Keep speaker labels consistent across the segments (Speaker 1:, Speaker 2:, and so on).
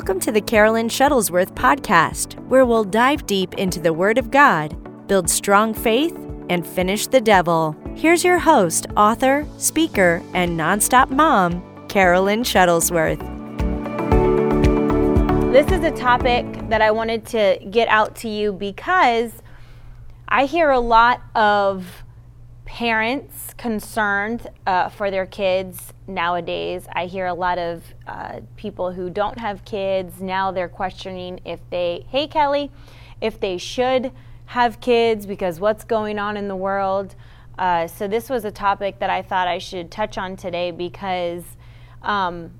Speaker 1: Welcome to the Carolyn Shuttlesworth podcast, where we'll dive deep into the Word of God, build strong faith, and finish the devil. Here's your host, author, speaker, and nonstop mom, Carolyn Shuttlesworth.
Speaker 2: This is a topic that I wanted to get out to you because I hear a lot of parents concerned uh, for their kids nowadays. I hear a lot of uh, people who don't have kids now they're questioning if they, hey Kelly, if they should have kids because what's going on in the world. Uh, so, this was a topic that I thought I should touch on today because um,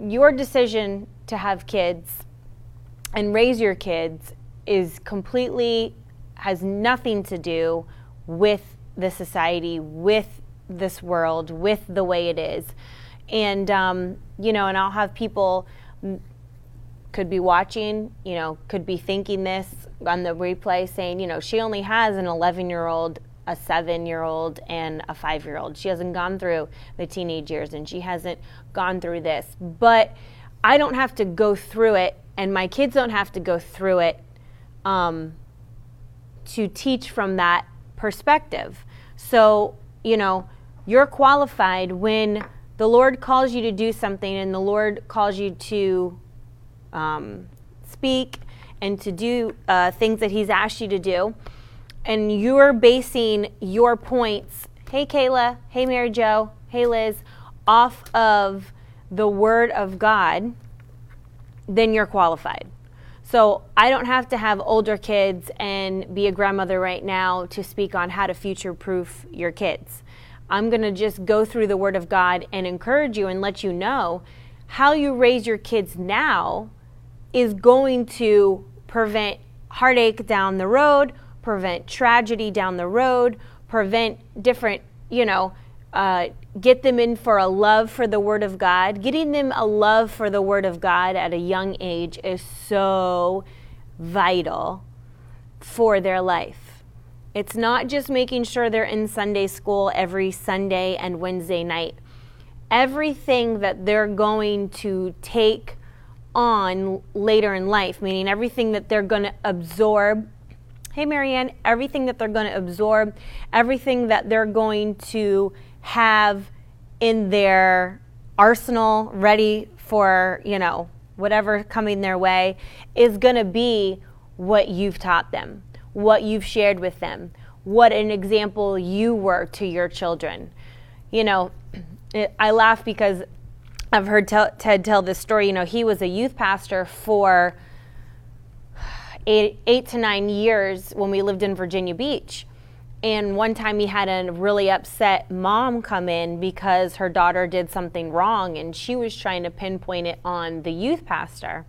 Speaker 2: your decision to have kids and raise your kids is completely, has nothing to do with the society, with this world, with the way it is. And, um, you know, and I'll have people could be watching, you know, could be thinking this on the replay saying, you know, she only has an 11 year old, a seven year old, and a five year old. She hasn't gone through the teenage years and she hasn't gone through this. But I don't have to go through it, and my kids don't have to go through it um, to teach from that perspective. So, you know, you're qualified when the Lord calls you to do something and the Lord calls you to um, speak and to do uh, things that He's asked you to do. And you're basing your points, hey Kayla, hey Mary Jo, hey Liz, off of the Word of God, then you're qualified. So I don't have to have older kids and be a grandmother right now to speak on how to future proof your kids. I'm going to just go through the Word of God and encourage you and let you know how you raise your kids now is going to prevent heartache down the road, prevent tragedy down the road, prevent different, you know, uh, get them in for a love for the Word of God. Getting them a love for the Word of God at a young age is so vital for their life. It's not just making sure they're in Sunday school every Sunday and Wednesday night. Everything that they're going to take on later in life, meaning everything that they're going to absorb. Hey, Marianne, everything that they're going to absorb, everything that they're going to have in their arsenal ready for, you know, whatever coming their way is going to be what you've taught them, what you've shared with them, what an example you were to your children. You know, I laugh because I've heard Ted tell this story. You know, he was a youth pastor for eight, eight to nine years when we lived in Virginia Beach. And one time he had a really upset mom come in because her daughter did something wrong and she was trying to pinpoint it on the youth pastor.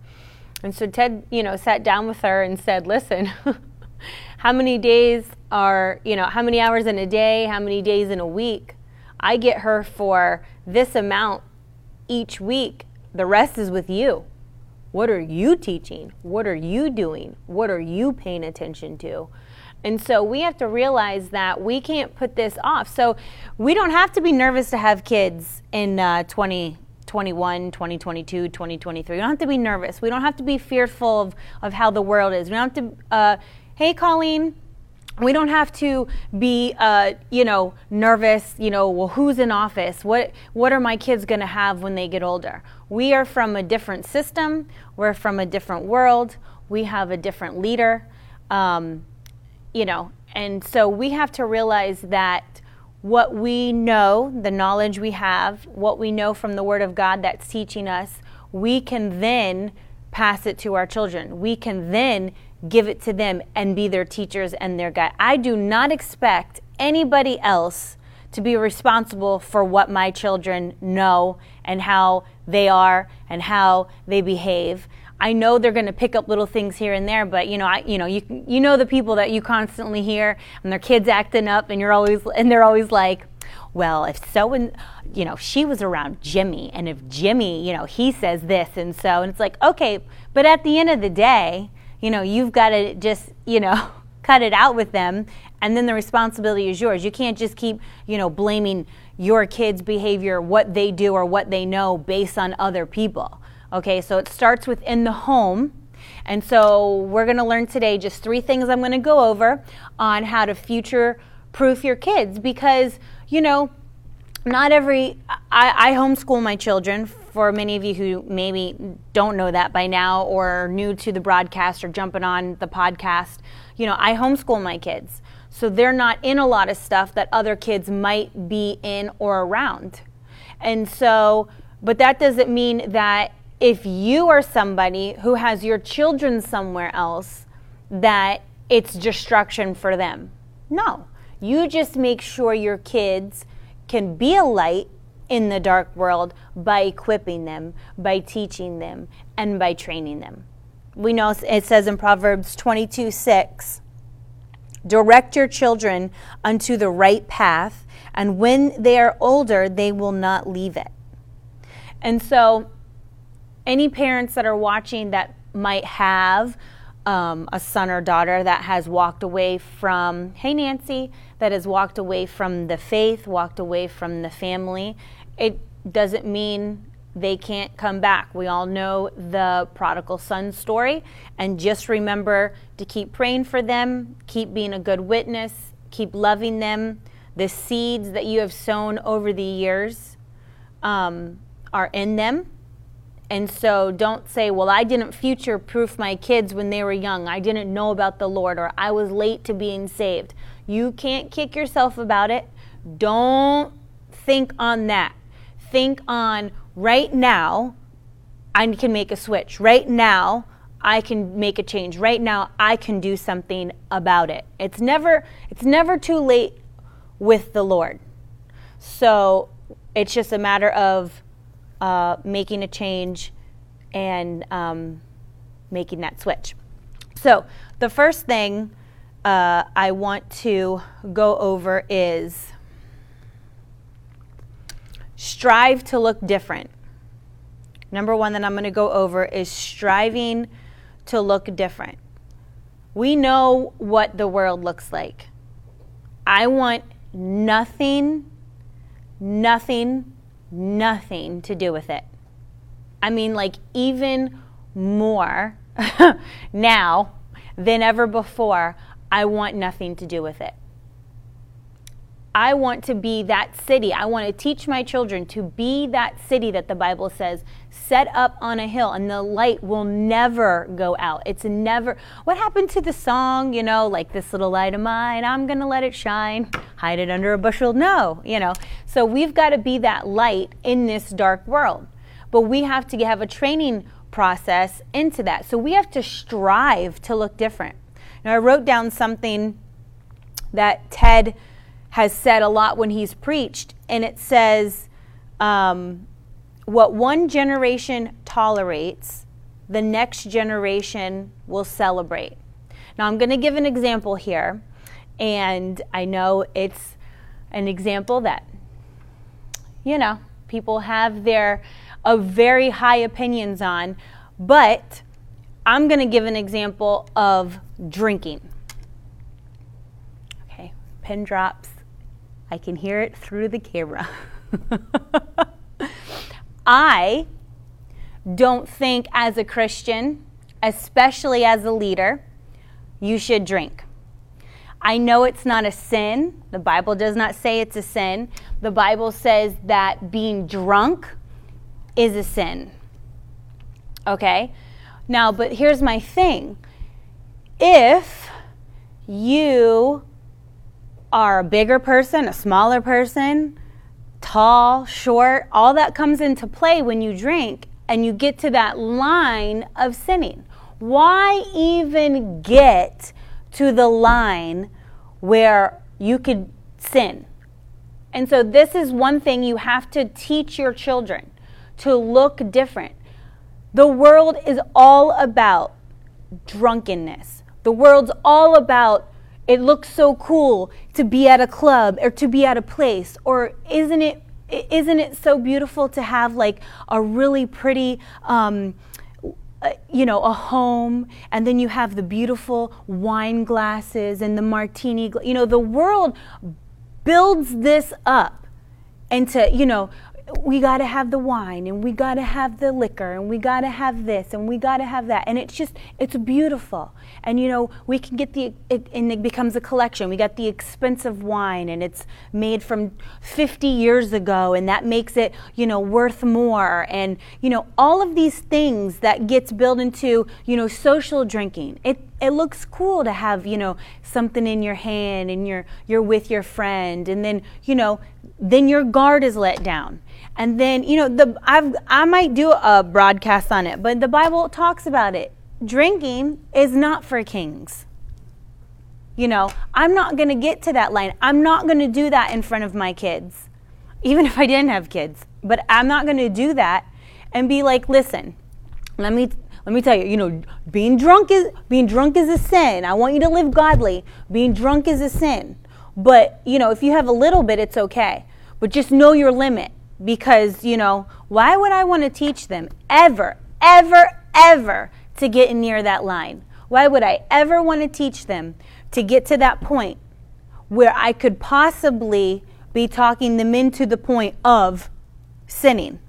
Speaker 2: And so Ted, you know, sat down with her and said, "Listen, how many days are, you know, how many hours in a day, how many days in a week? I get her for this amount each week. The rest is with you. What are you teaching? What are you doing? What are you paying attention to?" And so we have to realize that we can't put this off. So we don't have to be nervous to have kids in uh, 2021, 2022, 2023. We don't have to be nervous. We don't have to be fearful of, of how the world is. We don't have to, uh, hey, Colleen, we don't have to be uh, you know nervous you know well who's in office what what are my kids going to have when they get older we are from a different system we're from a different world we have a different leader um, you know, and so we have to realize that what we know, the knowledge we have, what we know from the Word of God that's teaching us, we can then pass it to our children. We can then give it to them and be their teachers and their guide. I do not expect anybody else to be responsible for what my children know and how they are and how they behave. I know they're going to pick up little things here and there, but you know, I, you know, you you know the people that you constantly hear and their kids acting up, and you're always and they're always like, well, if so and you know, she was around Jimmy, and if Jimmy, you know, he says this and so, and it's like, okay, but at the end of the day, you know, you've got to just you know cut it out with them, and then the responsibility is yours. You can't just keep you know blaming your kids' behavior, what they do or what they know based on other people Okay, so it starts within the home. And so we're going to learn today just three things I'm going to go over on how to future proof your kids because, you know, not every, I, I homeschool my children. For many of you who maybe don't know that by now or new to the broadcast or jumping on the podcast, you know, I homeschool my kids. So they're not in a lot of stuff that other kids might be in or around. And so, but that doesn't mean that if you are somebody who has your children somewhere else, that it's destruction for them. No. You just make sure your kids can be a light in the dark world by equipping them, by teaching them, and by training them. We know it says in Proverbs 22 6, direct your children unto the right path, and when they are older, they will not leave it. And so, any parents that are watching that might have um, a son or daughter that has walked away from, hey, Nancy, that has walked away from the faith, walked away from the family, it doesn't mean they can't come back. We all know the prodigal son story. And just remember to keep praying for them, keep being a good witness, keep loving them. The seeds that you have sown over the years um, are in them and so don't say, well, I didn't future proof my kids when they were young. I didn't know about the Lord or I was late to being saved. You can't kick yourself about it. Don't think on that. Think on right now, I can make a switch. Right now, I can make a change. Right now, I can do something about it. It's never it's never too late with the Lord. So, it's just a matter of uh, making a change and um, making that switch. So, the first thing uh, I want to go over is strive to look different. Number one that I'm going to go over is striving to look different. We know what the world looks like. I want nothing, nothing nothing to do with it. I mean, like, even more now than ever before, I want nothing to do with it. I want to be that city. I want to teach my children to be that city that the Bible says set up on a hill and the light will never go out. It's never, what happened to the song, you know, like this little light of mine, I'm going to let it shine, hide it under a bushel? No, you know. So we've got to be that light in this dark world. But we have to have a training process into that. So we have to strive to look different. Now, I wrote down something that Ted has said a lot when he's preached, and it says, um, what one generation tolerates, the next generation will celebrate. Now, I'm going to give an example here, and I know it's an example that, you know, people have their uh, very high opinions on, but I'm going to give an example of drinking. Okay, pin drops. I can hear it through the camera. I don't think, as a Christian, especially as a leader, you should drink. I know it's not a sin. The Bible does not say it's a sin. The Bible says that being drunk is a sin. Okay? Now, but here's my thing. If you are a bigger person, a smaller person, tall, short, all that comes into play when you drink and you get to that line of sinning. Why even get to the line where you could sin? And so, this is one thing you have to teach your children to look different. The world is all about drunkenness. The world's all about it looks so cool to be at a club or to be at a place or isn't it isn't it so beautiful to have like a really pretty um, uh, you know a home and then you have the beautiful wine glasses and the martini you know the world builds this up into you know we got to have the wine and we got to have the liquor and we got to have this and we got to have that. And it's just it's beautiful. And you know we can get the it, and it becomes a collection. We got the expensive wine and it's made from 50 years ago and that makes it you know worth more. And you know all of these things that gets built into you know social drinking it it looks cool to have you know something in your hand and you're you're with your friend. And then you know then your guard is let down and then you know the I've, i might do a broadcast on it but the bible talks about it drinking is not for kings you know i'm not going to get to that line i'm not going to do that in front of my kids even if i didn't have kids but i'm not going to do that and be like listen let me let me tell you, you know, being drunk is being drunk is a sin. I want you to live godly. Being drunk is a sin. But, you know, if you have a little bit, it's okay. But just know your limit because, you know, why would I want to teach them ever, ever, ever to get near that line? Why would I ever want to teach them to get to that point where I could possibly be talking them into the point of sinning?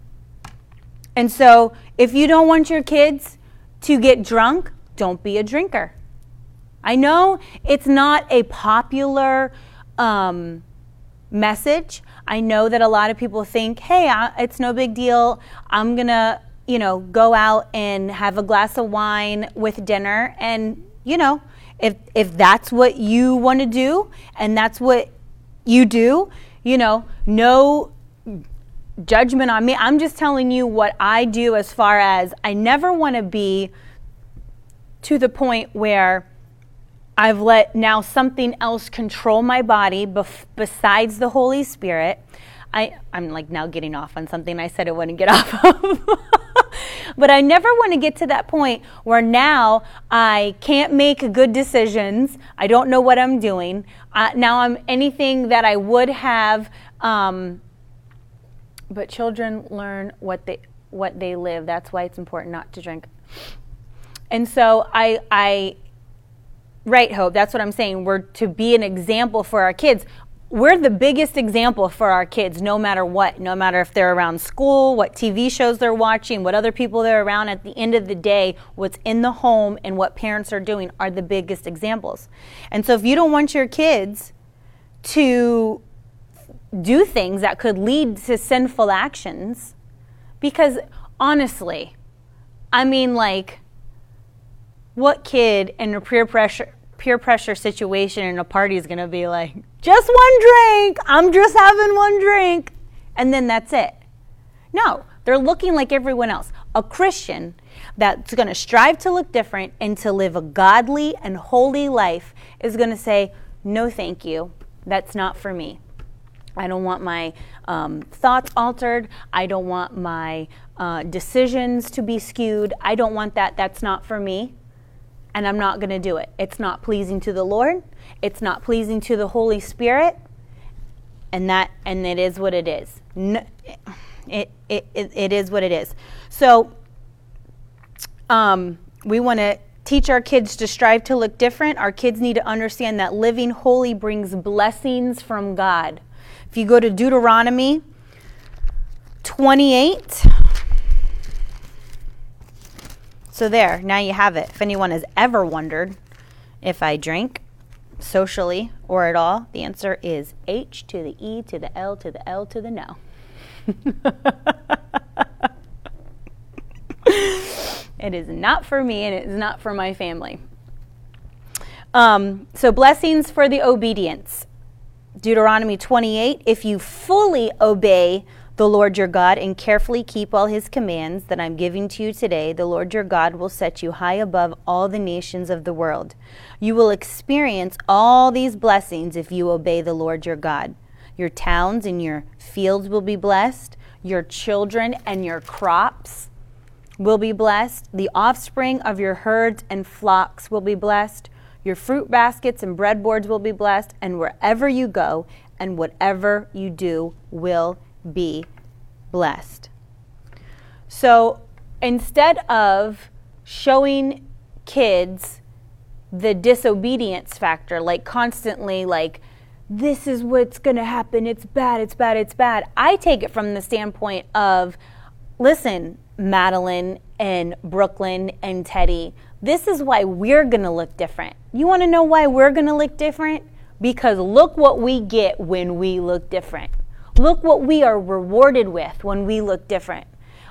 Speaker 2: And so, if you don't want your kids to get drunk, don't be a drinker. I know it's not a popular um, message. I know that a lot of people think, hey, I, it's no big deal. I'm going to, you know, go out and have a glass of wine with dinner. And, you know, if, if that's what you want to do and that's what you do, you know, no judgment on me. I'm just telling you what I do as far as I never want to be to the point where I've let now something else control my body bef- besides the Holy Spirit. I, I'm like now getting off on something I said I wouldn't get off of. but I never want to get to that point where now I can't make good decisions. I don't know what I'm doing. Uh, now I'm anything that I would have um, but children learn what they what they live. That's why it's important not to drink. And so I I right hope that's what I'm saying. We're to be an example for our kids. We're the biggest example for our kids no matter what, no matter if they're around school, what TV shows they're watching, what other people they're around. At the end of the day, what's in the home and what parents are doing are the biggest examples. And so if you don't want your kids to do things that could lead to sinful actions because honestly i mean like what kid a peer pressure peer pressure situation in a party is going to be like just one drink i'm just having one drink and then that's it no they're looking like everyone else a christian that's going to strive to look different and to live a godly and holy life is going to say no thank you that's not for me I don't want my um, thoughts altered. I don't want my uh, decisions to be skewed. I don't want that. That's not for me. And I'm not going to do it. It's not pleasing to the Lord. It's not pleasing to the Holy Spirit. And that, and it is what it is. It, it, it, it is what it is. So, um, we want to teach our kids to strive to look different. Our kids need to understand that living holy brings blessings from God. If you go to Deuteronomy 28, so there, now you have it. If anyone has ever wondered if I drink socially or at all, the answer is H to the E to the L to the L to the no. it is not for me and it is not for my family. Um, so, blessings for the obedience. Deuteronomy 28 If you fully obey the Lord your God and carefully keep all his commands that I'm giving to you today, the Lord your God will set you high above all the nations of the world. You will experience all these blessings if you obey the Lord your God. Your towns and your fields will be blessed, your children and your crops will be blessed, the offspring of your herds and flocks will be blessed. Your fruit baskets and breadboards will be blessed, and wherever you go and whatever you do will be blessed. So instead of showing kids the disobedience factor, like constantly, like, this is what's going to happen. It's bad, it's bad, it's bad. I take it from the standpoint of listen, Madeline and Brooklyn and Teddy, this is why we're going to look different. You want to know why we're going to look different? Because look what we get when we look different. Look what we are rewarded with when we look different.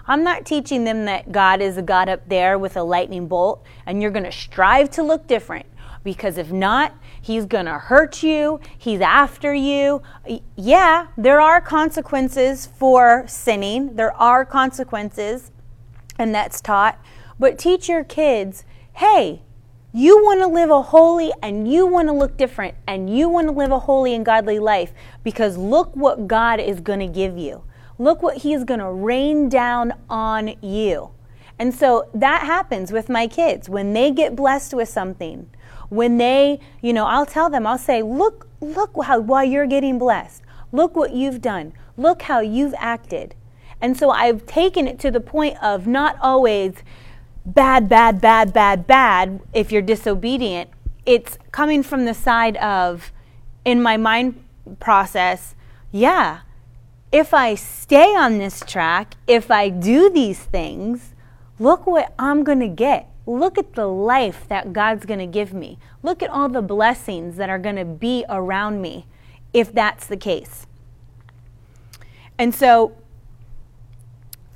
Speaker 2: I'm not teaching them that God is a God up there with a lightning bolt and you're going to strive to look different because if not, he's going to hurt you, he's after you. Yeah, there are consequences for sinning, there are consequences, and that's taught. But teach your kids hey, you want to live a holy and you want to look different and you want to live a holy and godly life because look what God is going to give you. Look what He's going to rain down on you. And so that happens with my kids. When they get blessed with something, when they, you know, I'll tell them, I'll say, look, look how, while you're getting blessed, look what you've done. Look how you've acted. And so I've taken it to the point of not always bad, bad, bad, bad, bad if you're disobedient. It's coming from the side of, in my mind process, yeah, if I stay on this track, if I do these things, look what I'm going to get. Look at the life that God's going to give me. Look at all the blessings that are going to be around me if that's the case. And so,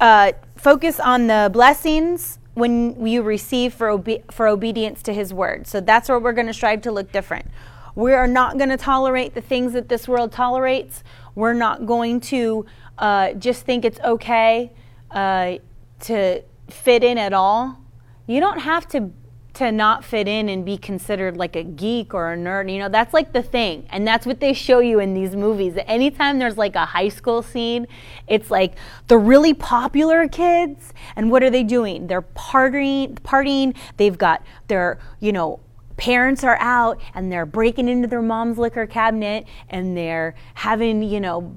Speaker 2: uh, focus on the blessings when you receive for, obe- for obedience to His word. So, that's where we're going to strive to look different. We are not going to tolerate the things that this world tolerates. We're not going to uh, just think it's okay uh, to fit in at all. You don't have to to not fit in and be considered like a geek or a nerd. You know, that's like the thing. And that's what they show you in these movies. Anytime there's like a high school scene, it's like the really popular kids. And what are they doing? They're partying, partying. They've got their, you know, parents are out and they're breaking into their mom's liquor cabinet and they're having, you know,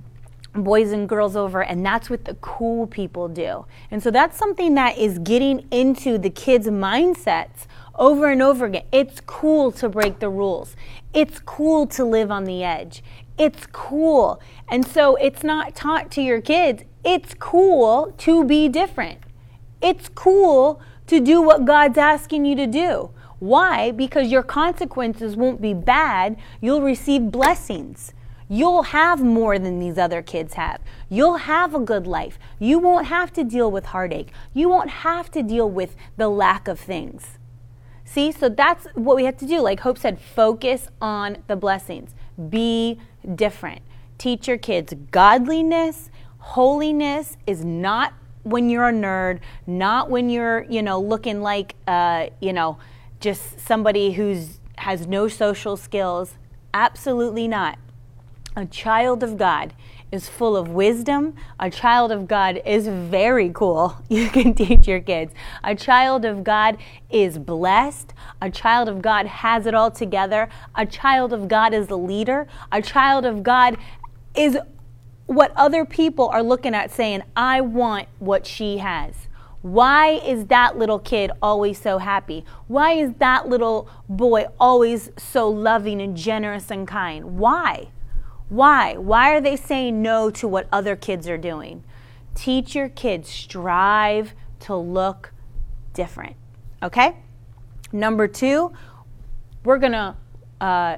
Speaker 2: boys and girls over and that's what the cool people do. And so that's something that is getting into the kids' mindsets over and over again. It's cool to break the rules. It's cool to live on the edge. It's cool. And so it's not taught to your kids. It's cool to be different. It's cool to do what God's asking you to do. Why? Because your consequences won't be bad. You'll receive blessings. You'll have more than these other kids have. You'll have a good life. You won't have to deal with heartache. You won't have to deal with the lack of things. See, so that's what we have to do. Like Hope said, focus on the blessings. Be different. Teach your kids godliness, holiness is not when you're a nerd, not when you're, you know, looking like, uh, you know, just somebody who's has no social skills. Absolutely not. A child of God is full of wisdom. A child of God is very cool. You can teach your kids. A child of God is blessed. A child of God has it all together. A child of God is a leader. A child of God is what other people are looking at saying, I want what she has. Why is that little kid always so happy? Why is that little boy always so loving and generous and kind? Why? Why? Why are they saying no to what other kids are doing? Teach your kids, strive to look different. Okay? Number two, we're going to uh,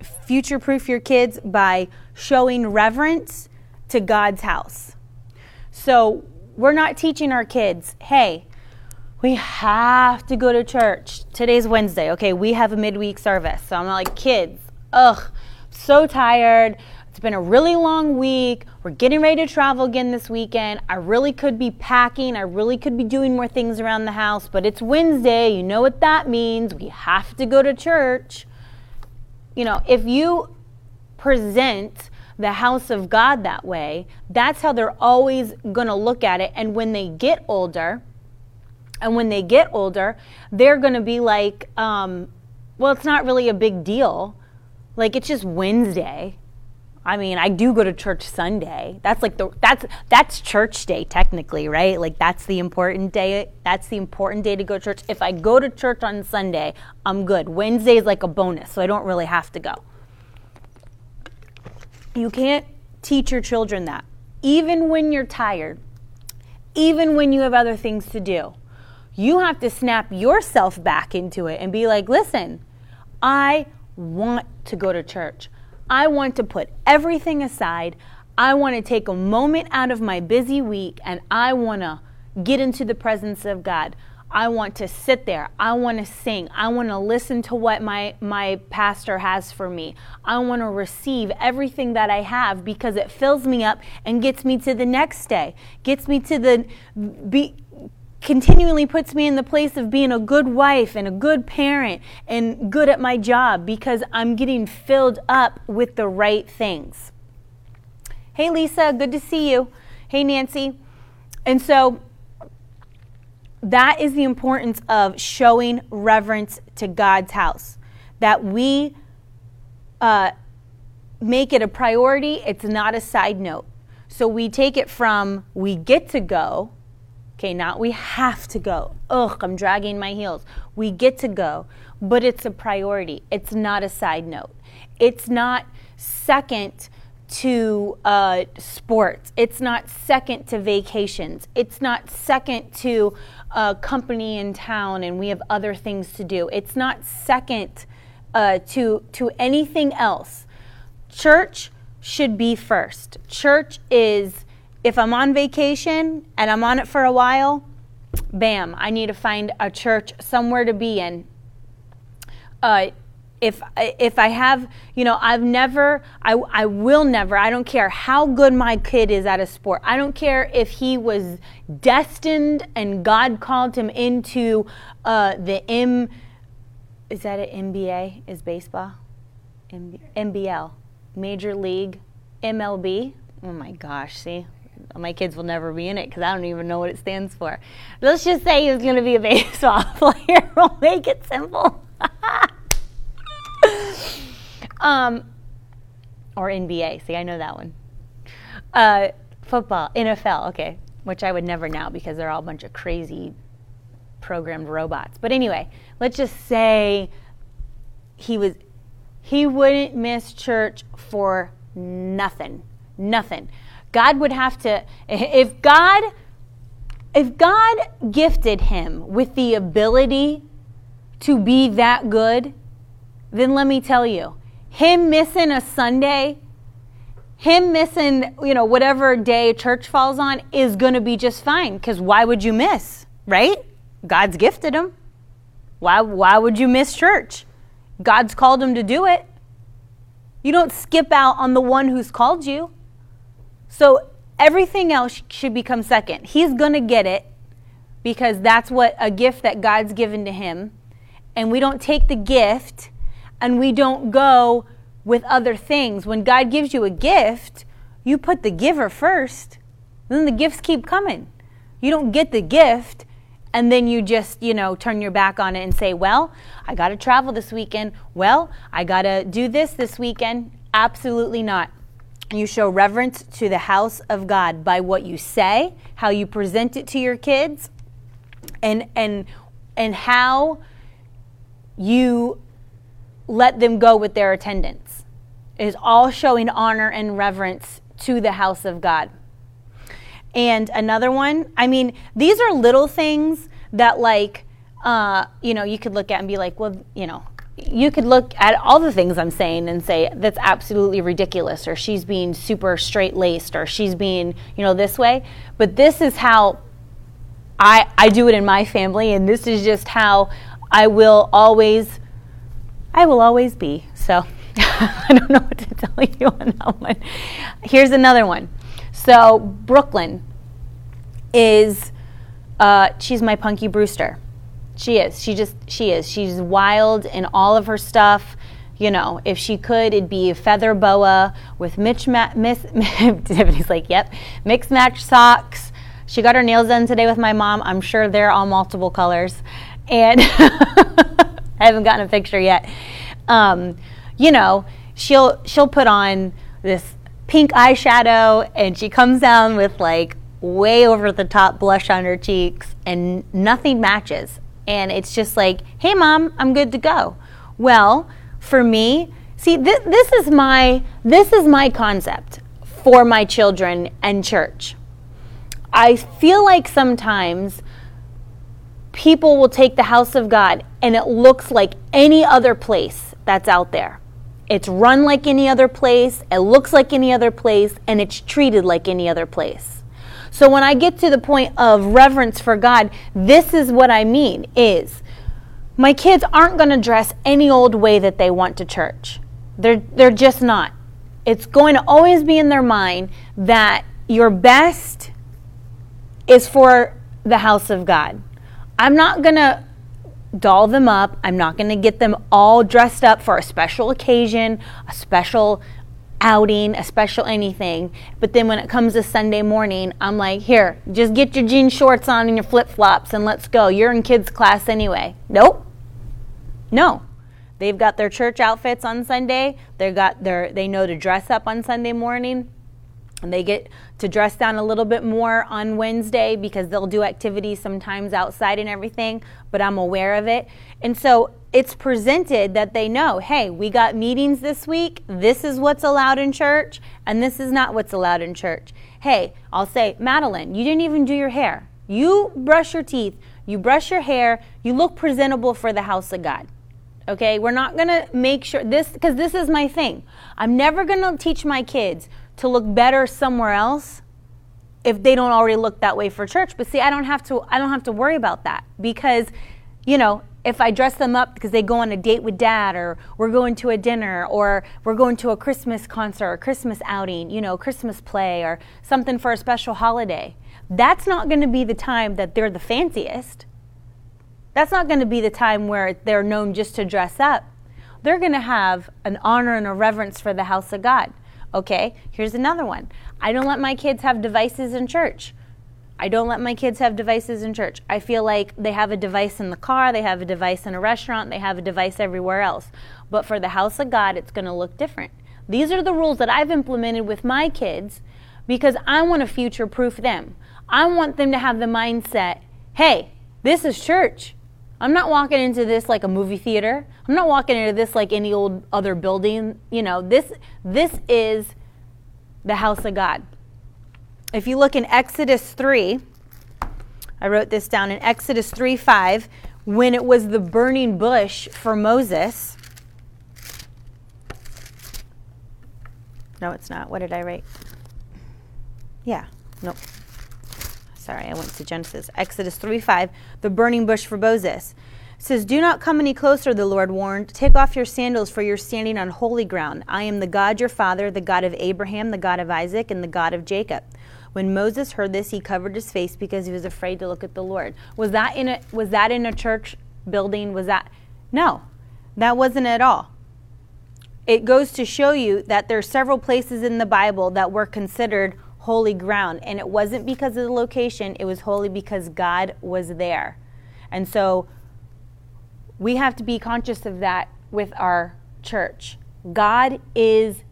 Speaker 2: future proof your kids by showing reverence to God's house. So, we're not teaching our kids, hey, we have to go to church. Today's Wednesday. Okay, we have a midweek service. So I'm like, kids, ugh, so tired. It's been a really long week. We're getting ready to travel again this weekend. I really could be packing. I really could be doing more things around the house, but it's Wednesday. You know what that means. We have to go to church. You know, if you present the house of God that way, that's how they're always going to look at it. And when they get older, and when they get older, they're going to be like, um, well, it's not really a big deal. Like, it's just Wednesday. I mean, I do go to church Sunday. That's like the that's that's church day technically, right? Like that's the important day. That's the important day to go to church. If I go to church on Sunday, I'm good. Wednesday is like a bonus, so I don't really have to go. You can't teach your children that. Even when you're tired, even when you have other things to do, you have to snap yourself back into it and be like, listen, I want to go to church. I want to put everything aside. I want to take a moment out of my busy week and I want to get into the presence of God. I want to sit there. I want to sing. I want to listen to what my, my pastor has for me. I want to receive everything that I have because it fills me up and gets me to the next day, gets me to the, be, continually puts me in the place of being a good wife and a good parent and good at my job because I'm getting filled up with the right things. Hey, Lisa, good to see you. Hey, Nancy. And so, that is the importance of showing reverence to God's house. That we uh, make it a priority, it's not a side note. So we take it from we get to go, okay, not we have to go. Ugh, I'm dragging my heels. We get to go, but it's a priority. It's not a side note. It's not second to uh, sports. It's not second to vacations. It's not second to a company in town and we have other things to do. It's not second uh, to, to anything else. Church should be first. Church is, if I'm on vacation and I'm on it for a while, bam, I need to find a church somewhere to be in. Uh, if if I have, you know, I've never, I, I will never, I don't care how good my kid is at a sport. I don't care if he was destined and God called him into uh, the M, is that an MBA? Is baseball? MB, MBL, Major League, MLB. Oh my gosh, see, my kids will never be in it because I don't even know what it stands for. Let's just say he's going to be a baseball player. we'll make it simple. um, or NBA. See, I know that one. Uh, football, NFL. Okay, which I would never now because they're all a bunch of crazy programmed robots. But anyway, let's just say he was he wouldn't miss church for nothing. Nothing. God would have to if God if God gifted him with the ability to be that good, then let me tell you, him missing a Sunday, him missing, you know, whatever day church falls on is going to be just fine because why would you miss, right? God's gifted him. Why, why would you miss church? God's called him to do it. You don't skip out on the one who's called you. So everything else should become second. He's going to get it because that's what a gift that God's given to him. And we don't take the gift and we don't go with other things. When God gives you a gift, you put the giver first, then the gifts keep coming. You don't get the gift and then you just, you know, turn your back on it and say, well, I got to travel this weekend. Well, I got to do this this weekend. Absolutely not. You show reverence to the house of God by what you say, how you present it to your kids, and and and how you let them go with their attendance. It is all showing honor and reverence to the house of God. And another one, I mean, these are little things that, like, uh, you know, you could look at and be like, well, you know, you could look at all the things I'm saying and say that's absolutely ridiculous, or she's being super straight laced, or she's being, you know, this way. But this is how I, I do it in my family, and this is just how I will always I will always be. So I don't know what to tell you on that one. Here's another one. So Brooklyn is uh, she's my Punky Brewster. She is. She just she is. She's wild in all of her stuff. You know, if she could, it'd be a feather boa with Mitch ma- Miss Tiffany's like, yep, mixed match socks. She got her nails done today with my mom. I'm sure they're all multiple colors, and I haven't gotten a picture yet. Um, you know, she'll she'll put on this pink eyeshadow and she comes down with like way over the top blush on her cheeks and nothing matches. And it's just like, "Hey mom, I'm good to go." Well, for me, See, this, this is my this is my concept for my children and church. I feel like sometimes people will take the house of God and it looks like any other place that's out there. It's run like any other place, it looks like any other place, and it's treated like any other place. So when I get to the point of reverence for God, this is what I mean is my kids aren't going to dress any old way that they want to church. They're they're just not. It's going to always be in their mind that your best is for the house of God. I'm not going to doll them up. I'm not going to get them all dressed up for a special occasion, a special outing, a special anything. But then when it comes to Sunday morning, I'm like, here, just get your jean shorts on and your flip flops and let's go. You're in kids' class anyway. Nope. No. They've got their church outfits on Sunday. They got their they know to dress up on Sunday morning. And they get to dress down a little bit more on Wednesday because they'll do activities sometimes outside and everything, but I'm aware of it. And so it's presented that they know hey, we got meetings this week. This is what's allowed in church, and this is not what's allowed in church. Hey, I'll say, Madeline, you didn't even do your hair. You brush your teeth, you brush your hair, you look presentable for the house of God. Okay, we're not gonna make sure this because this is my thing. I'm never gonna teach my kids to look better somewhere else if they don't already look that way for church. But see, I don't have to I don't have to worry about that because you know, if I dress them up because they go on a date with dad or we're going to a dinner or we're going to a Christmas concert or Christmas outing, you know, Christmas play or something for a special holiday. That's not going to be the time that they're the fanciest. That's not going to be the time where they're known just to dress up. They're going to have an honor and a reverence for the house of God. Okay, here's another one. I don't let my kids have devices in church. I don't let my kids have devices in church. I feel like they have a device in the car, they have a device in a restaurant, they have a device everywhere else. But for the house of God, it's going to look different. These are the rules that I've implemented with my kids because I want to future proof them. I want them to have the mindset hey, this is church. I'm not walking into this like a movie theater. I'm not walking into this like any old other building. You know, this this is the house of God. If you look in Exodus 3, I wrote this down in Exodus 3 5, when it was the burning bush for Moses. No, it's not. What did I write? Yeah, nope. Sorry, I went to Genesis. Exodus 3 5, the burning bush for Moses. It says, Do not come any closer, the Lord warned. Take off your sandals, for you're standing on holy ground. I am the God your father, the God of Abraham, the God of Isaac, and the God of Jacob. When Moses heard this, he covered his face because he was afraid to look at the Lord. Was that in a was that in a church building? Was that No. That wasn't at all. It goes to show you that there are several places in the Bible that were considered holy ground. And it wasn't because of the location, it was holy because God was there. And so we have to be conscious of that with our church. God is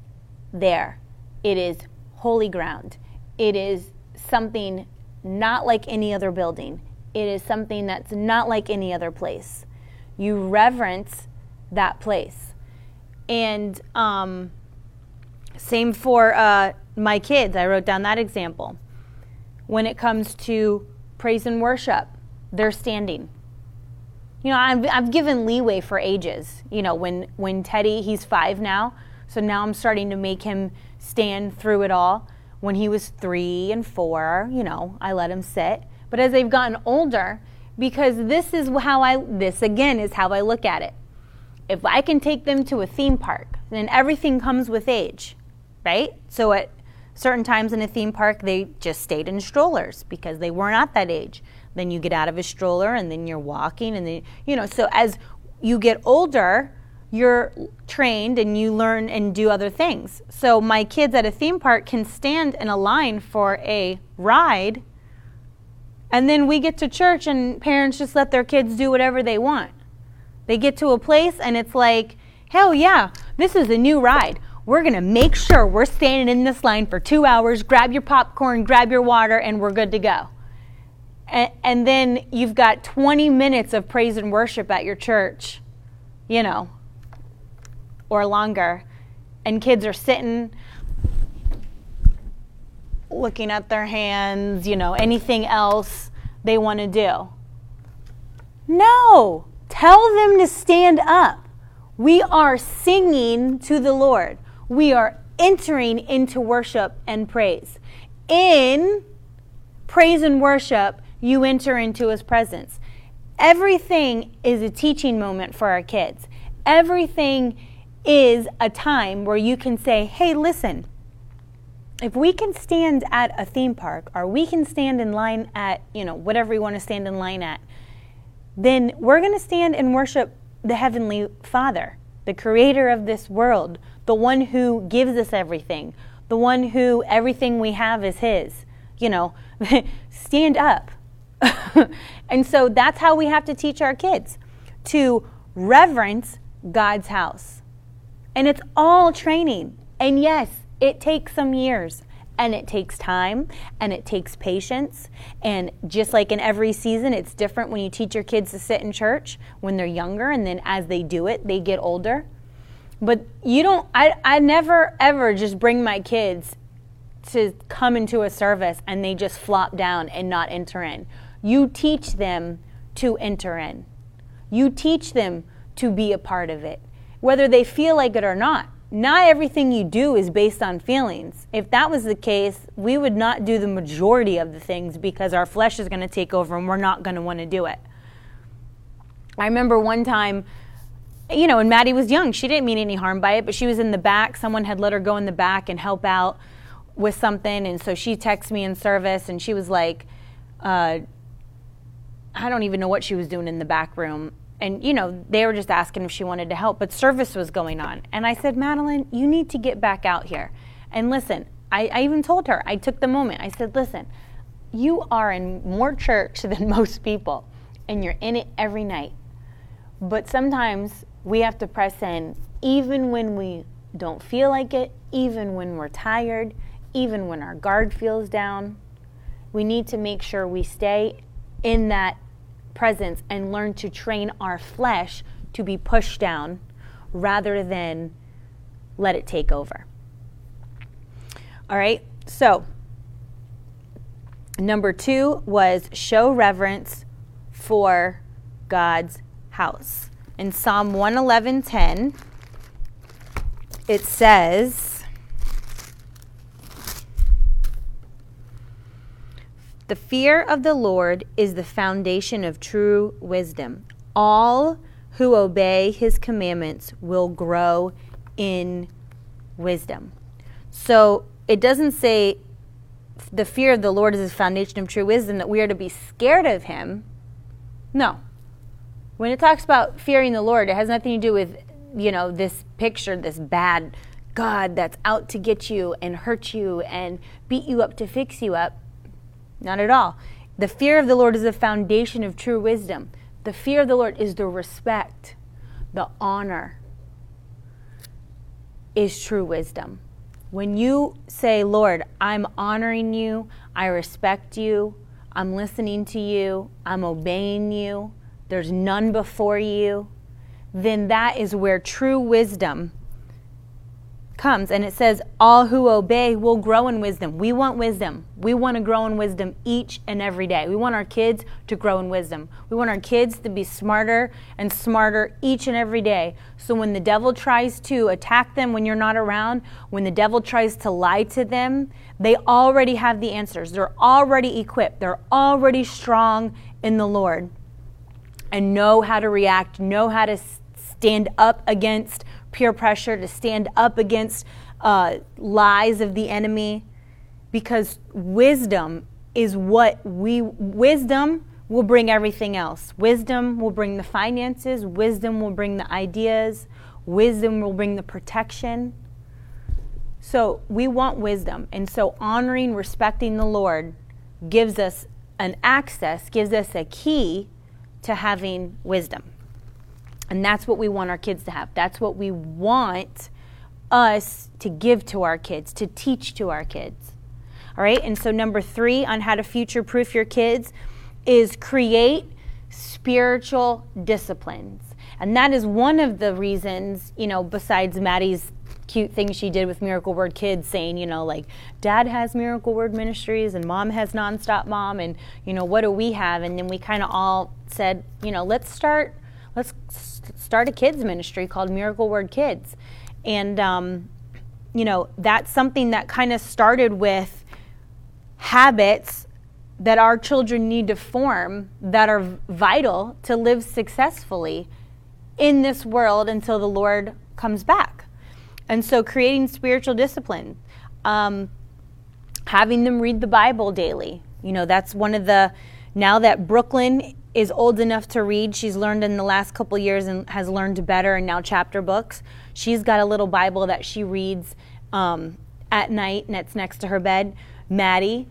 Speaker 2: there, it is holy ground. It is something not like any other building. It is something that's not like any other place. You reverence that place. And um, same for uh, my kids. I wrote down that example. When it comes to praise and worship, they're standing. You know, I've, I've given leeway for ages. You know, when, when Teddy, he's five now, so now I'm starting to make him stand through it all. When he was three and four, you know, I let him sit. But as they've gotten older, because this is how I, this again is how I look at it. If I can take them to a theme park, then everything comes with age, right? So at certain times in a theme park, they just stayed in strollers because they weren't at that age. Then you get out of a stroller and then you're walking, and then, you know, so as you get older, you're trained and you learn and do other things. So my kids at a theme park can stand in a line for a ride, and then we get to church and parents just let their kids do whatever they want. They get to a place and it's like, hell yeah, this is a new ride. We're to make sure we're standing in this line for two hours. Grab your popcorn, grab your water, and we're good to go. And then you've got 20 minutes of praise and worship at your church. You know, or longer, and kids are sitting looking at their hands, you know, anything else they want to do. No, tell them to stand up. We are singing to the Lord. We are entering into worship and praise. In praise and worship, you enter into his presence. Everything is a teaching moment for our kids. Everything is a time where you can say, hey, listen, if we can stand at a theme park or we can stand in line at, you know, whatever you want to stand in line at, then we're going to stand and worship the Heavenly Father, the creator of this world, the one who gives us everything, the one who everything we have is His. You know, stand up. and so that's how we have to teach our kids to reverence God's house. And it's all training. And yes, it takes some years and it takes time and it takes patience. And just like in every season, it's different when you teach your kids to sit in church when they're younger, and then as they do it, they get older. But you don't, I, I never ever just bring my kids to come into a service and they just flop down and not enter in. You teach them to enter in, you teach them to be a part of it, whether they feel like it or not not everything you do is based on feelings. If that was the case, we would not do the majority of the things because our flesh is going to take over and we're not going to want to do it. I remember one time, you know, when Maddie was young, she didn't mean any harm by it, but she was in the back. Someone had let her go in the back and help out with something. And so she texted me in service and she was like, uh, I don't even know what she was doing in the back room and you know they were just asking if she wanted to help but service was going on. And i said madeline you need to get back out here. And listen I, I, even told her i took the moment. I said listen you are in more church than most people and you're in it every night. But sometimes we have to press in even when we don't feel like it even when we're tired even when our guard feels down. We need to make sure we stay in that presence and learn to train our flesh to be pushed down rather than let it take over. All right, so number two was show reverence for God's house. In Psalm 111:10, it says, The fear of the Lord is the foundation of true wisdom. All who obey his commandments will grow in wisdom. So it doesn't say the fear of the Lord is the foundation of true wisdom, that we are to be scared of him. No. When it talks about fearing the Lord, it has nothing to do with, you know, this picture, this bad God that's out to get you and hurt you and beat you up to fix you up. Not at all. The fear of the Lord is the foundation of true wisdom. The fear of the Lord is the respect, the honor, is true wisdom. When you say, Lord, I'm honoring you, I respect you, I'm listening to you, I'm obeying you, there's none before you, then that is where true wisdom comes and it says, All who obey will grow in wisdom. We want wisdom. We want to grow in wisdom each and every day. We want our kids to grow in wisdom. We want our kids to be smarter and smarter each and every day. So when the devil tries to attack them when you're not around, when the devil tries to lie to them, they already have the answers. They're already equipped, they're already strong in the Lord and know how to react, know how to stand up against peer pressure, to stand up against uh, lies of the enemy, because wisdom is what we, wisdom will bring everything else. Wisdom will bring the finances, wisdom will bring the ideas, wisdom will bring the protection. So we want wisdom. And so honoring, respecting the Lord gives us an access, gives us a key to having wisdom. And that's what we want our kids to have. That's what we want us to give to our kids, to teach to our kids. All right. And so, number three on how to future proof your kids is create spiritual disciplines. And that is one of the reasons, you know, besides Maddie's cute thing she did with Miracle Word Kids saying, you know, like dad has Miracle Word Ministries and mom has Nonstop Mom and, you know, what do we have? And then we kind of all said, you know, let's start, let's start a kids ministry called Miracle Word Kids. And, um, you know, that's something that kind of started with habits that our children need to form that are vital to live successfully in this world until the Lord comes back. And so, creating spiritual discipline, um, having them read the Bible daily. You know, that's one of the, now that Brooklyn is old enough to read, she's learned in the last couple years and has learned better, and now chapter books. She's got a little Bible that she reads um, at night, and it's next to her bed. Maddie,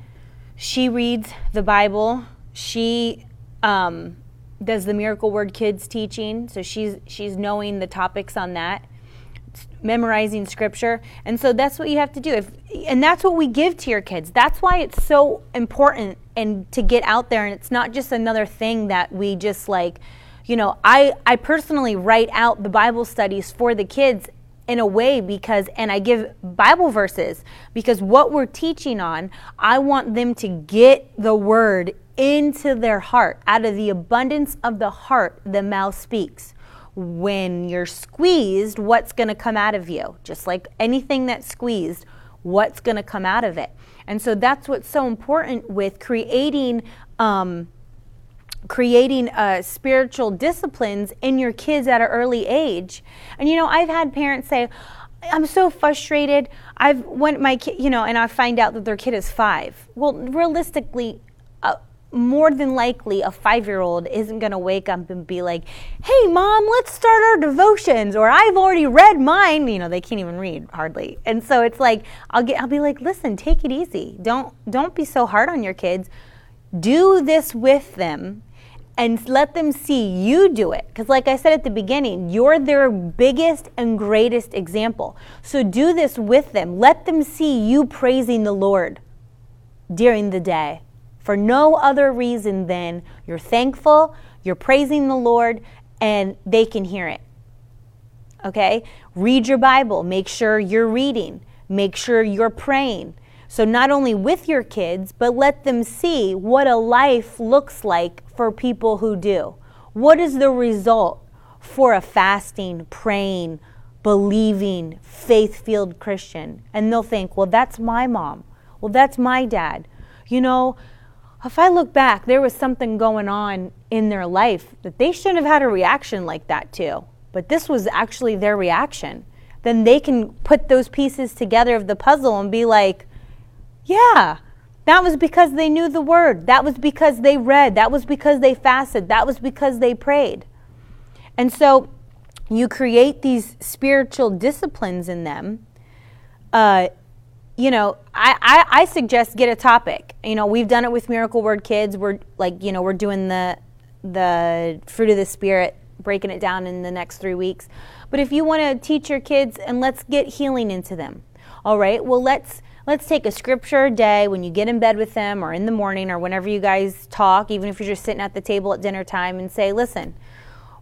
Speaker 2: she reads the Bible. She um, does the Miracle Word Kids teaching, so she's she's knowing the topics on that, memorizing scripture, and so that's what you have to do. If and that's what we give to your kids. That's why it's so important and to get out there, and it's not just another thing that we just like. You know, I I personally write out the Bible studies for the kids in a way because, and I give Bible verses because what we're teaching on, I want them to get the word into their heart. Out of the abundance of the heart, the mouth speaks. When you're squeezed, what's going to come out of you? Just like anything that's squeezed, what's going to come out of it? And so that's what's so important with creating. Um, creating uh, spiritual disciplines in your kids at an early age. And you know, I've had parents say, I'm so frustrated. I've went my kid, you know, and I find out that their kid is five. Well, realistically, uh, more than likely, a five year old isn't going to wake up and be like, hey, mom, let's start our devotions. Or I've already read mine. You know, they can't even read hardly. And so it's like, I'll get, I'll be like, listen, take it easy. Don't, don't be so hard on your kids. Do this with them and let them see you do it. Because, like I said at the beginning, you're their biggest and greatest example. So, do this with them. Let them see you praising the Lord during the day for no other reason than you're thankful, you're praising the Lord, and they can hear it. Okay? Read your Bible. Make sure you're reading. Make sure you're praying. So, not only with your kids, but let them see what a life looks like for people who do. What is the result for a fasting, praying, believing, faith filled Christian? And they'll think, well, that's my mom. Well, that's my dad. You know, if I look back, there was something going on in their life that they shouldn't have had a reaction like that to. But this was actually their reaction. Then they can put those pieces together of the puzzle and be like, yeah. That was because they knew the word. That was because they read. That was because they fasted. That was because they prayed. And so you create these spiritual disciplines in them. Uh, you know, I, I, I, suggest get a topic. You know, we've done it with Miracle Word Kids. We're like, you know, we're doing the the fruit of the spirit, breaking it down in the next three weeks. But if you want to teach your kids and let's get healing into them, all right. Well, let's let's take a scripture a day when you get in bed with them or in the morning or whenever you guys talk, even if you're just sitting at the table at dinner time, and say, listen,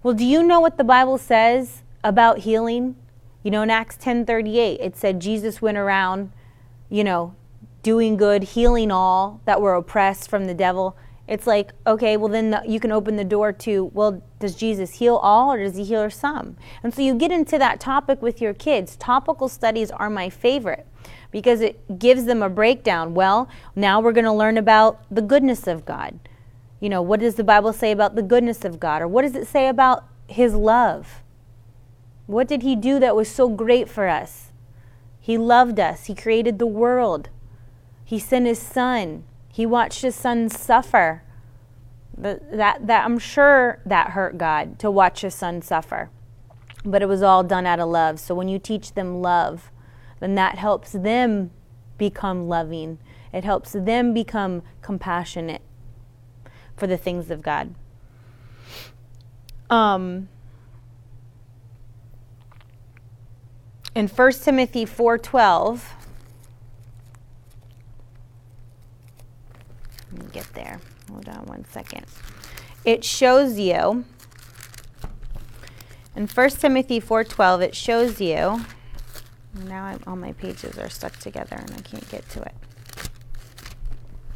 Speaker 2: well, do you know what the Bible says about healing? You know, in Acts 10:38, it said Jesus went around, you know, doing good, healing all that were oppressed from the devil. It's like, okay, well, then the, you can open the door to, well, does Jesus heal all or does he heal some? And so you get into that topic with your kids. Topical studies are my favorite because it gives them a breakdown. Well, now we're going to learn about the goodness of God. You know, what does the Bible say about the goodness of God? Or what does it say about His love? What did He do that was so great for us? He loved us, He created the world, He sent His Son, He watched His Son suffer. That, that I'm sure that hurt God to watch His Son suffer. But it was all done out of love. So when you teach them love, then that helps them become loving. It helps them become compassionate for the things of God. Um, in 1 Timothy 4:12 Let me get there. Hold on one second. It shows you In 1 Timothy 4:12 it shows you now I'm, all my pages are stuck together and I can't get to it.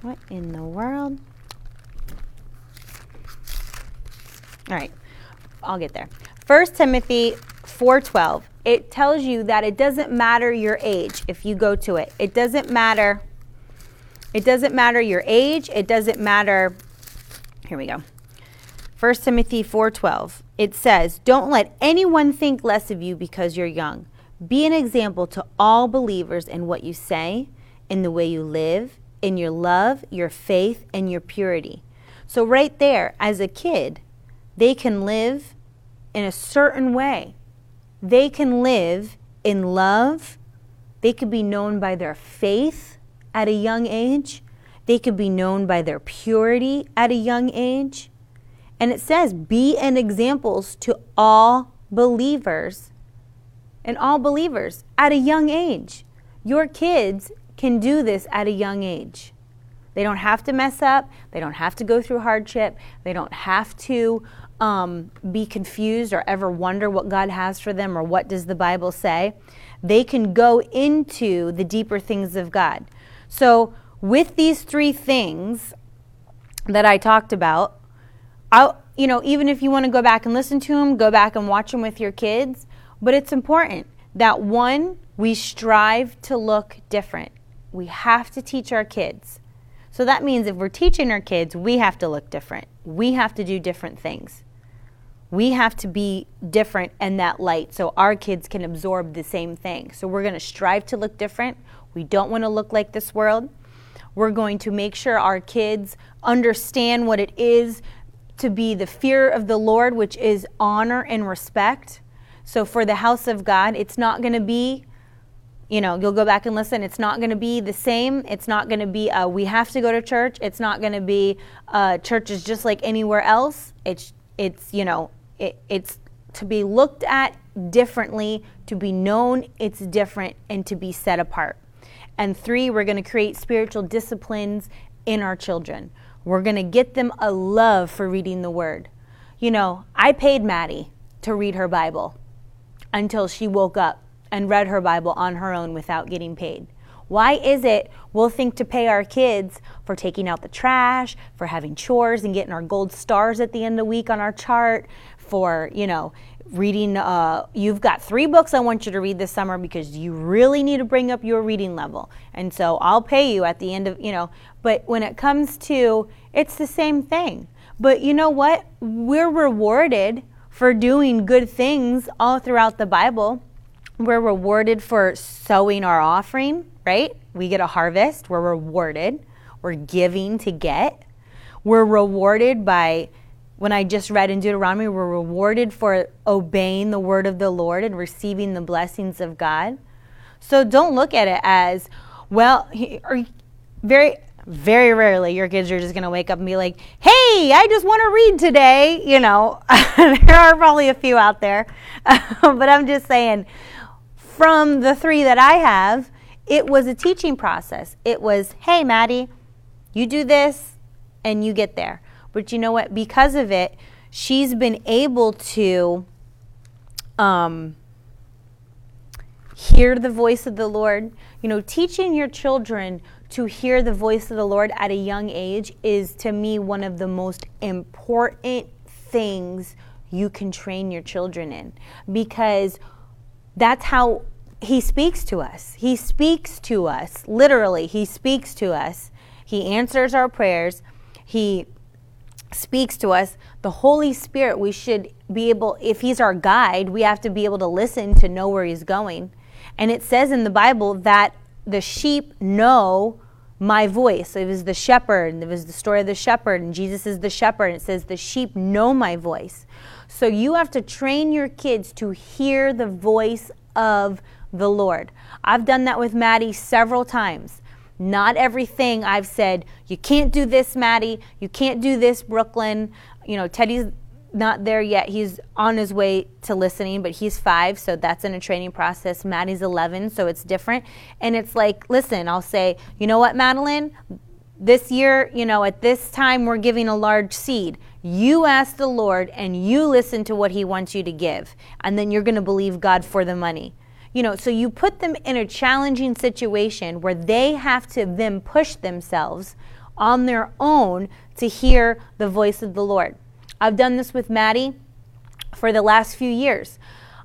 Speaker 2: What in the world? All right. I'll get there. 1 Timothy 4:12. It tells you that it doesn't matter your age if you go to it. It doesn't matter it doesn't matter your age, it doesn't matter Here we go. 1 Timothy 4:12. It says, "Don't let anyone think less of you because you're young. Be an example to all believers in what you say, in the way you live, in your love, your faith, and your purity." So right there, as a kid, they can live in a certain way. They can live in love. They could be known by their faith at a young age. They could be known by their purity at a young age. And it says, be an examples to all believers and all believers at a young age. Your kids can do this at a young age. They don't have to mess up. They don't have to go through hardship. They don't have to um, be confused or ever wonder what God has for them or what does the Bible say, they can go into the deeper things of God. So, with these three things that I talked about, I, you know, even if you want to go back and listen to them, go back and watch them with your kids. But it's important that one, we strive to look different. We have to teach our kids. So that means if we're teaching our kids, we have to look different. We have to do different things. We have to be different in that light so our kids can absorb the same thing. So we're going to strive to look different. We don't want to look like this world. We're going to make sure our kids understand what it is to be the fear of the Lord, which is honor and respect. So for the house of God, it's not going to be you know, you'll go back and listen. It's not going to be the same. It's not going to be, we have to go to church. It's not going to be, uh, church is just like anywhere else. It's, it's, you know, it, it's to be looked at differently, to be known it's different, and to be set apart. And three, we're going to create spiritual disciplines in our children. We're going to get them a love for reading the word. You know, I paid Maddie to read her Bible until she woke up and read her Bible on her own without getting paid. Why is it we'll think to pay our kids for taking out the trash, for having chores and getting our gold stars at the end of the week on our chart, for, you know, reading uh, you've got three books i want you to read this summer because you really need to bring up your reading level. And so i'll pay you at the end of you know but when it comes to it's the same thing. But you know what? We're rewarded for doing good things all throughout the bible. We're rewarded for sowing our offering right? We get a harvest. We're rewarded. We're giving to get. We're rewarded by when I just read in Deuteronomy, we're rewarded for obeying the word of the Lord and receiving the blessings of God. So don't look at it as, well, or very, very rarely your kids are just going to wake up and be like, hey, I just want to read today. You know, there are probably a few out there. but I'm just saying, from the three that I have, it was a teaching process. It was, hey, Maddie, you do this and you get there. But you know what? Because of it, she's been able to um, hear the voice of the Lord. You know, teaching your children to hear the voice of the Lord at a young age is to me one of the most important things you can train your children in because that's how he speaks to us. He speaks to us, literally, he speaks to us. He answers our prayers. He speaks to us, the Holy Spirit, we should be able, if He's our guide, we have to be able to listen to know where He's going. And it says in the Bible that the sheep know my voice. It was the shepherd, and it was the story of the shepherd, and Jesus is the shepherd. And it says the sheep know my voice. So you have to train your kids to hear the voice of the Lord. I've done that with Maddie several times. Not everything I've said, you can't do this, Maddie. You can't do this, Brooklyn. You know, Teddy's not there yet. He's on his way to listening, but he's five, so that's in a training process. Maddie's 11, so it's different. And it's like, listen, I'll say, you know what, Madeline? This year, you know, at this time, we're giving a large seed. You ask the Lord and you listen to what He wants you to give, and then you're going to believe God for the money. You know, so you put them in a challenging situation where they have to then push themselves on their own to hear the voice of the Lord. I've done this with Maddie for the last few years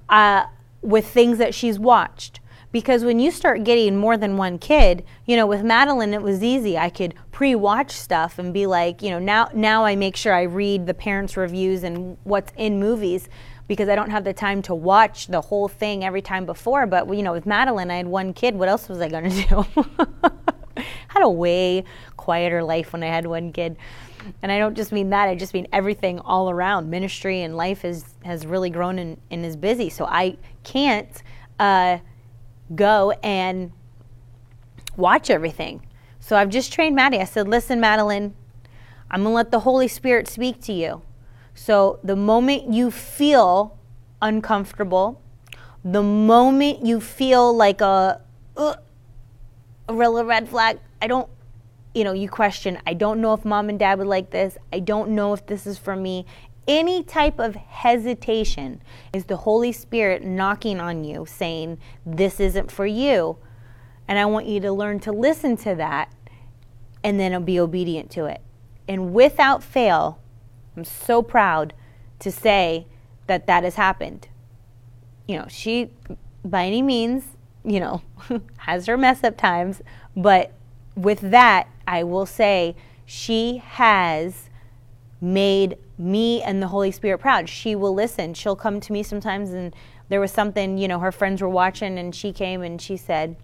Speaker 2: uh, with things that she's watched. Because when you start getting more than one kid you know with madeline it was easy. I could pre-watch stuff and be like you know now now i make sure i read the parents reviews and what's in movies because i don't have the time to watch the whole thing every time before but you know with madeline i had one kid what else was i going to do had a way quieter life when i had one kid and i don't just mean that i just mean everything all around ministry and life is, has really grown and, and is busy so i can't uh, go and watch everything. So I've just trained Maddie. I said, listen, Madeline, I'm going to let the Holy Spirit speak to you. So the moment you feel uncomfortable, the moment you feel like a, uh, a real red flag, I don't, you know, you question, I don't know if mom and dad would like this. I don't know if this is for me any type of hesitation is the Holy Spirit knocking on you saying, This isn't for you. And I want you to learn to listen to that and then be obedient to it. And without fail, I'm so proud to say that that has happened. You know, she, by any means, you know, has her mess up times, but with that, I will say she has made me and the Holy Spirit proud. She will listen. She'll come to me sometimes, and there was something, you know, her friends were watching, and she came and she said,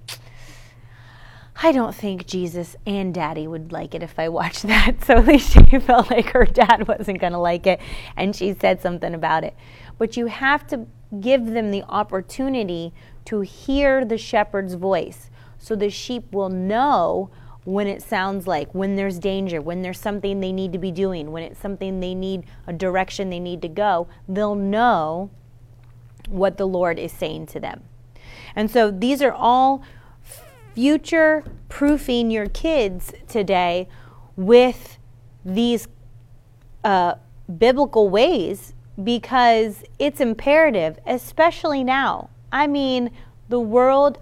Speaker 2: I don't think Jesus and daddy would like it if I watched that. So at least she felt like her dad wasn't going to like it, and she said something about it. But you have to give them the opportunity to hear the shepherd's voice so the sheep will know when it sounds like, when there's danger, when there's something they need to be doing, when it's something they need, a direction they need to go, they'll know what the Lord is saying to them. And so these are all future proofing your kids today with these uh, biblical ways because it's imperative, especially now. I mean, the world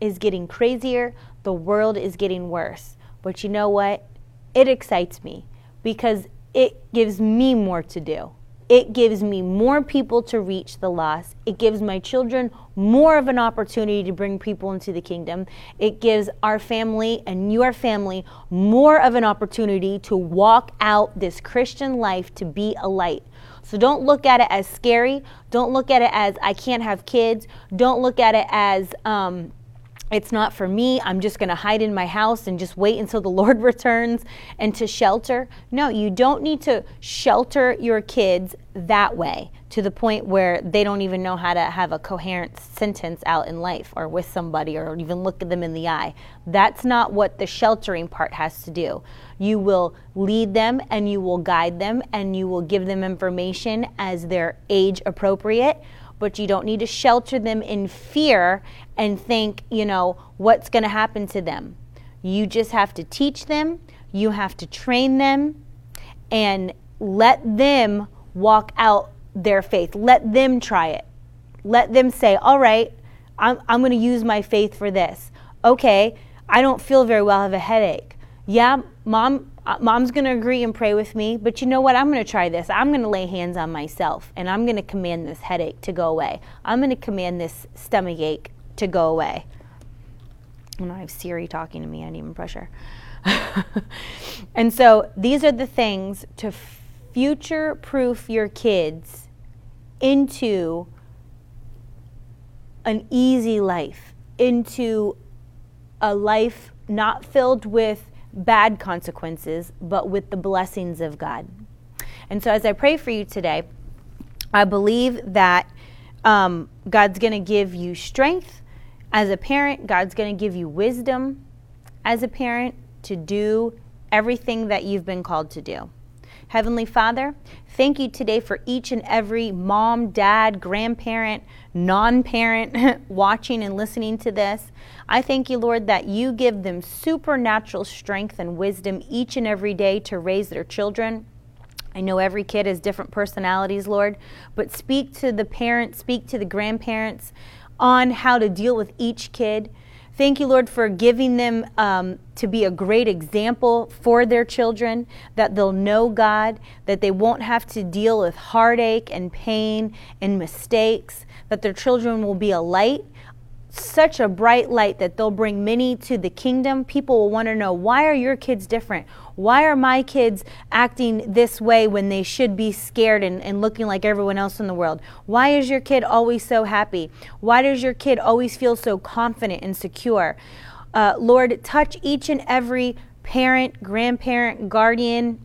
Speaker 2: is getting crazier, the world is getting worse. But you know what? It excites me because it gives me more to do. It gives me more people to reach the lost. It gives my children more of an opportunity to bring people into the kingdom. It gives our family and your family more of an opportunity to walk out this Christian life to be a light. So don't look at it as scary. Don't look at it as I can't have kids. Don't look at it as, um, it's not for me. I'm just going to hide in my house and just wait until the Lord returns and to shelter. No, you don't need to shelter your kids that way to the point where they don't even know how to have a coherent sentence out in life or with somebody or even look at them in the eye. That's not what the sheltering part has to do. You will lead them and you will guide them and you will give them information as they're age appropriate but you don't need to shelter them in fear and think, you know, what's going to happen to them. You just have to teach them, you have to train them, and let them walk out their faith. Let them try it. Let them say, all right, I'm, I'm going to use my faith for this. Okay, I don't feel very well, I have a headache. Yeah, mom, uh, mom's going to agree and pray with me, but you know what? I'm going to try this. I'm going to lay hands on myself and I'm going to command this headache to go away. I'm going to command this stomach ache to go away. And I have Siri talking to me, I need even pressure. and so these are the things to future proof your kids into an easy life, into a life not filled with bad consequences, but with the blessings of God. And so, as I pray for you today, I believe that um, God's going to give you strength as a parent, God's going to give you wisdom as a parent to do everything that you've been called to do. Heavenly Father, thank you today for each and every mom, dad, grandparent, non parent watching and listening to this. I thank you, Lord, that you give them supernatural strength and wisdom each and every day to raise their children. I know every kid has different personalities, Lord, but speak to the parents, speak to the grandparents on how to deal with each kid. Thank you, Lord, for giving them um, to be a great example for their children, that they'll know God, that they won't have to deal with heartache and pain and mistakes, that their children will be a light such a bright light that they'll bring many to the kingdom. People will want to know why are your kids different? Why are my kids acting this way when they should be scared and, and looking like everyone else in the world? Why is your kid always so happy? Why does your kid always feel so confident and secure? Uh, Lord, touch each and every parent, grandparent, guardian,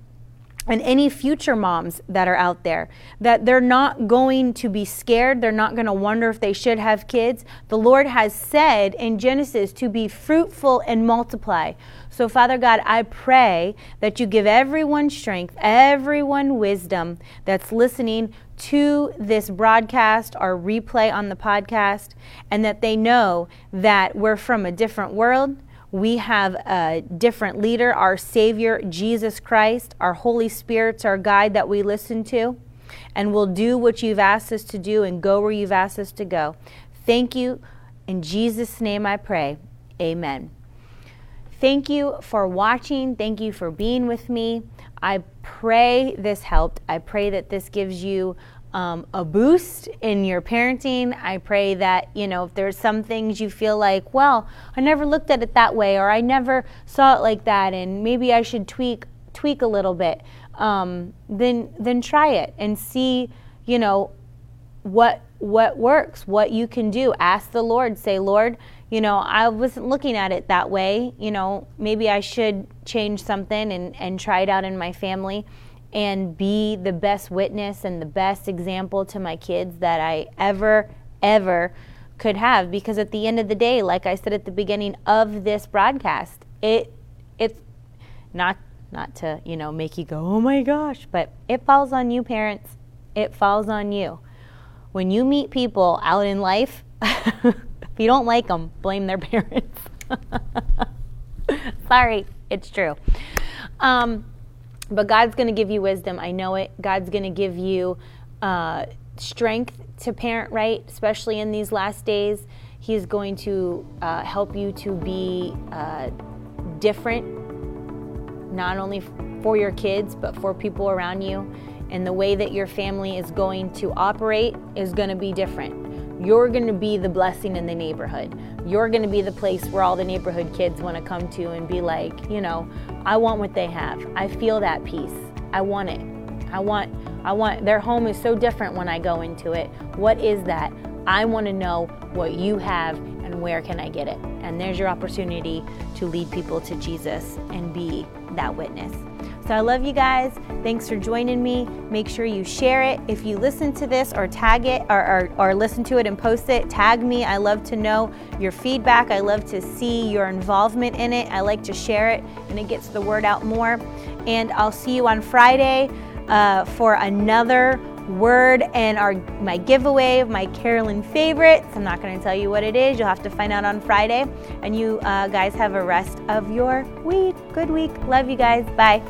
Speaker 2: and any future moms that are out there that they're not going to be scared. They're not going to wonder if they should have kids. The lord has said in genesis to be fruitful and multiply. So father god i pray that you give everyone strength everyone wisdom that's listening to this broadcast or replay on the podcast and that they know that we're from a different world we have a different leader, our Savior, Jesus Christ. Our Holy Spirit's our guide that we listen to. And we'll do what you've asked us to do and go where you've asked us to go. Thank you. In Jesus' name I pray. Amen. Thank you for watching. Thank you for being with me. I pray this helped. I pray that this gives you um, a boost in your parenting. I pray that, you know, if there's some things you feel like, well, I never looked at it that way, or I never saw it like that, and maybe I should tweak tweak a little bit, um, then then try it and see, you know, what what works, what you can do. Ask the Lord. Say, Lord, you know, I wasn't looking at it that way. You know, maybe I should change something and, and try it out in my family and be the best witness and the best example to my kids that I ever, ever could have. Because at the end of the day, like I said at the beginning of this broadcast, it it's not not to you know make you go oh my gosh, but it falls on you, parents. It falls on you. When you meet people out in life, if you don't like them, blame their parents. Sorry, it's true. Um, but God's going to give you wisdom. I know it. God's going to give you uh, strength to parent right, especially in these last days. He's going to uh, help you to be uh, different, not only for your kids, but for people around you. And the way that your family is going to operate is going to be different. You're going to be the blessing in the neighborhood. You're going to be the place where all the neighborhood kids want to come to and be like, you know, I want what they have. I feel that peace. I want it. I want I want their home is so different when I go into it. What is that? I want to know what you have and where can I get it? And there's your opportunity to lead people to Jesus and be that witness. So I love you guys. Thanks for joining me. Make sure you share it. If you listen to this or tag it or, or, or, listen to it and post it, tag me. I love to know your feedback. I love to see your involvement in it. I like to share it and it gets the word out more. And I'll see you on Friday uh, for another word and our my giveaway of my Carolyn favorites. I'm not going to tell you what it is. You'll have to find out on Friday. And you uh, guys have a rest of your week. Good week. Love you guys. Bye.